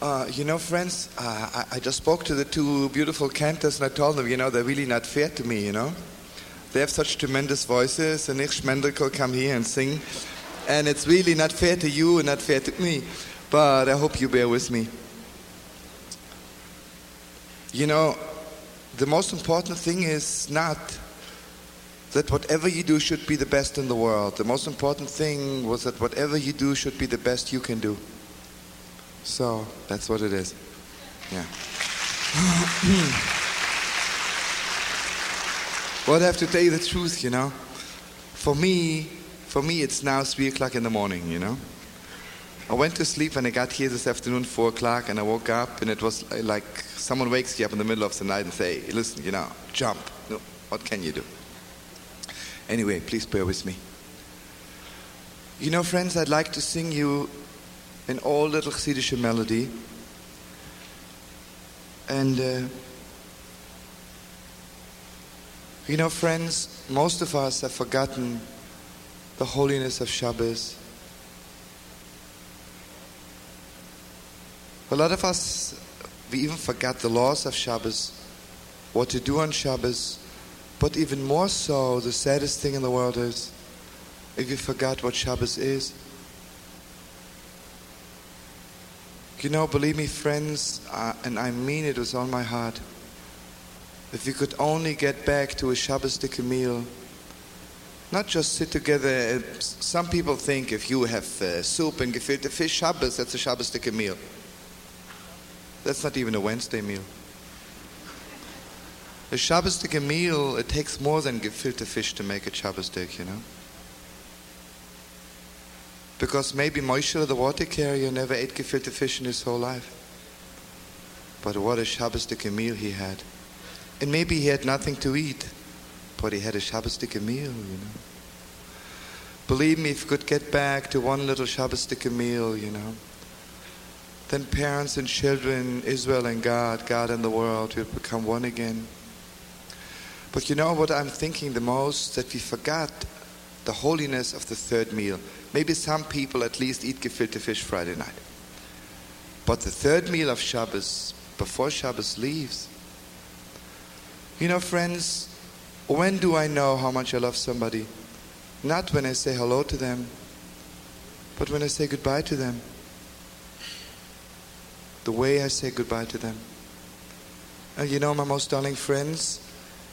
Uh, you know, friends, uh, I, I, just spoke to the two beautiful cantors and I told them, you know, they're really not fair to me, you know. They have such tremendous voices, and ich Mendel come here and sing. And it's really not fair to you and not fair to me. But I hope you bear with me. You know, the most important thing is not that whatever you do should be the best in the world. The most important thing was that whatever you do should be the best you can do. So that's what it is. Yeah. well, I have to tell you the truth, you know. For me, for me, it's now three o'clock in the morning, you know. I went to sleep and I got here this afternoon, four o'clock, and I woke up and it was like someone wakes you up in the middle of the night and say, "Listen, you know, jump." No, what can you do? Anyway, please bear with me. You know, friends, I'd like to sing you an old little Chassidische melody. And, uh, you know, friends, most of us have forgotten the holiness of Shabbos. A lot of us, we even forgot the laws of Shabbos, what to do on Shabbos. But even more so, the saddest thing in the world is if you forgot what Shabbos is. You know, believe me, friends, uh, and I mean it with all my heart. If we could only get back to a Shabbosdik meal, not just sit together. Some people think if you have uh, soup and gefilte fish Shabbos, that's a Shabbosdik meal. That's not even a Wednesday meal. A Shabbosdik meal, it takes more than gefilte fish to make a Shabbos Shabbosdik, you know. Because maybe Moshe, the water carrier, never ate gefilte fish in his whole life. But what a Shabbosdik meal he had. And maybe he had nothing to eat, but he had a Shabbosdik meal, you know. Believe me, if we could get back to one little Shabbosdik meal, you know, then parents and children, Israel and God, God and the world will become one again. But you know what I'm thinking the most? That we forgot the holiness of the third meal. Maybe some people at least eat gefilte fish Friday night. But the third meal of Shabbos, before Shabbos leaves, you know, friends, when do I know how much I love somebody? Not when I say hello to them, but when I say goodbye to them. The way I say goodbye to them. And you know, my most darling friends,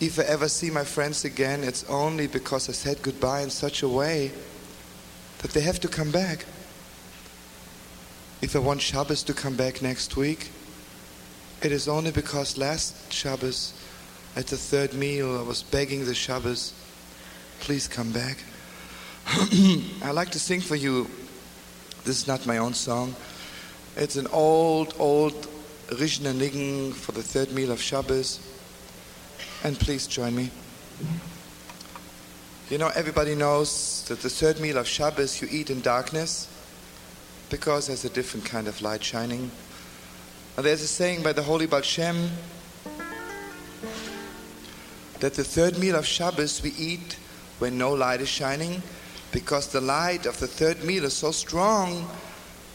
if I ever see my friends again, it's only because I said goodbye in such a way that they have to come back. If I want Shabbos to come back next week, it is only because last Shabbos, at the third meal, I was begging the Shabbos, please come back. I like to sing for you. This is not my own song. It's an old, old Rizhiner Niggun for the third meal of Shabbos. And please join me. You know, everybody knows that the third meal of Shabbos you eat in darkness because there's a different kind of light shining. And there's a saying by the Holy Baal Shem that the third meal of Shabbos we eat when no light is shining because the light of the third meal is so strong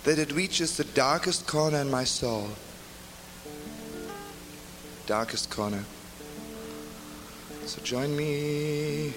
that it reaches the darkest corner in my soul. Darkest corner. So join me.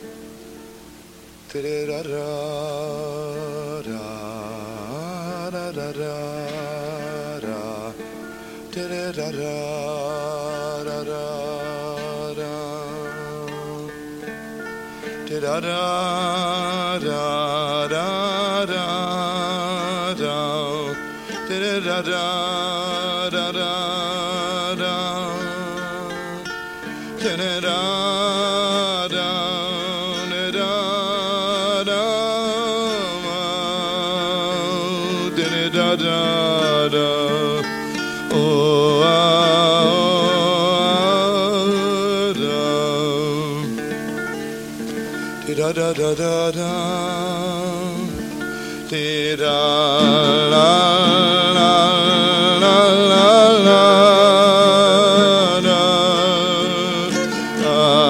da da da da da da da. Da da la la la la la da.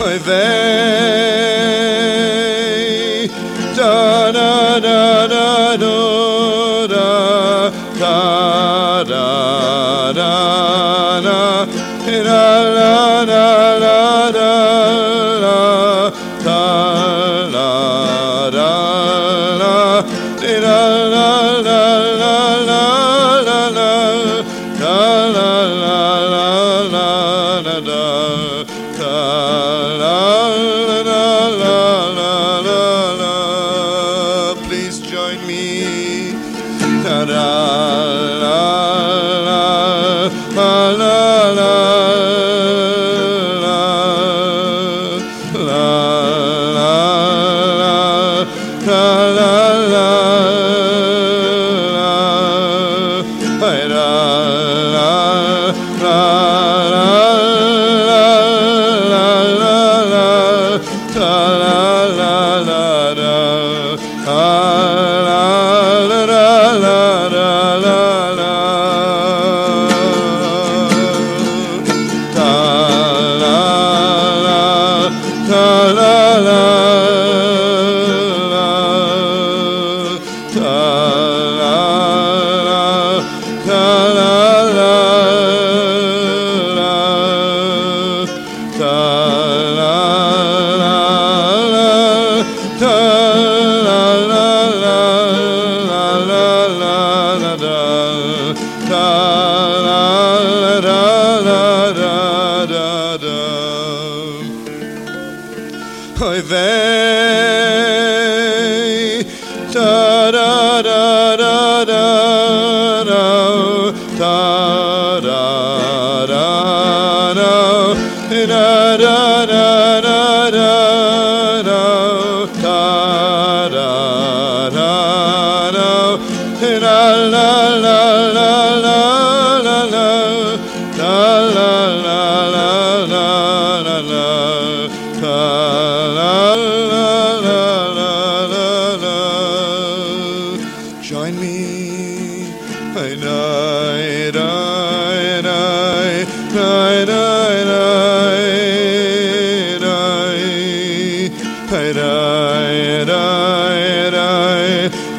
וי la la la la la la Kala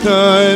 Dai,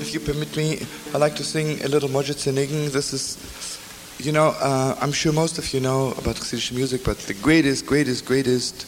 If you permit me, I'd like to sing a little Mojit This is, you know, uh, I'm sure most of you know about Chassidish music, but the greatest, greatest, greatest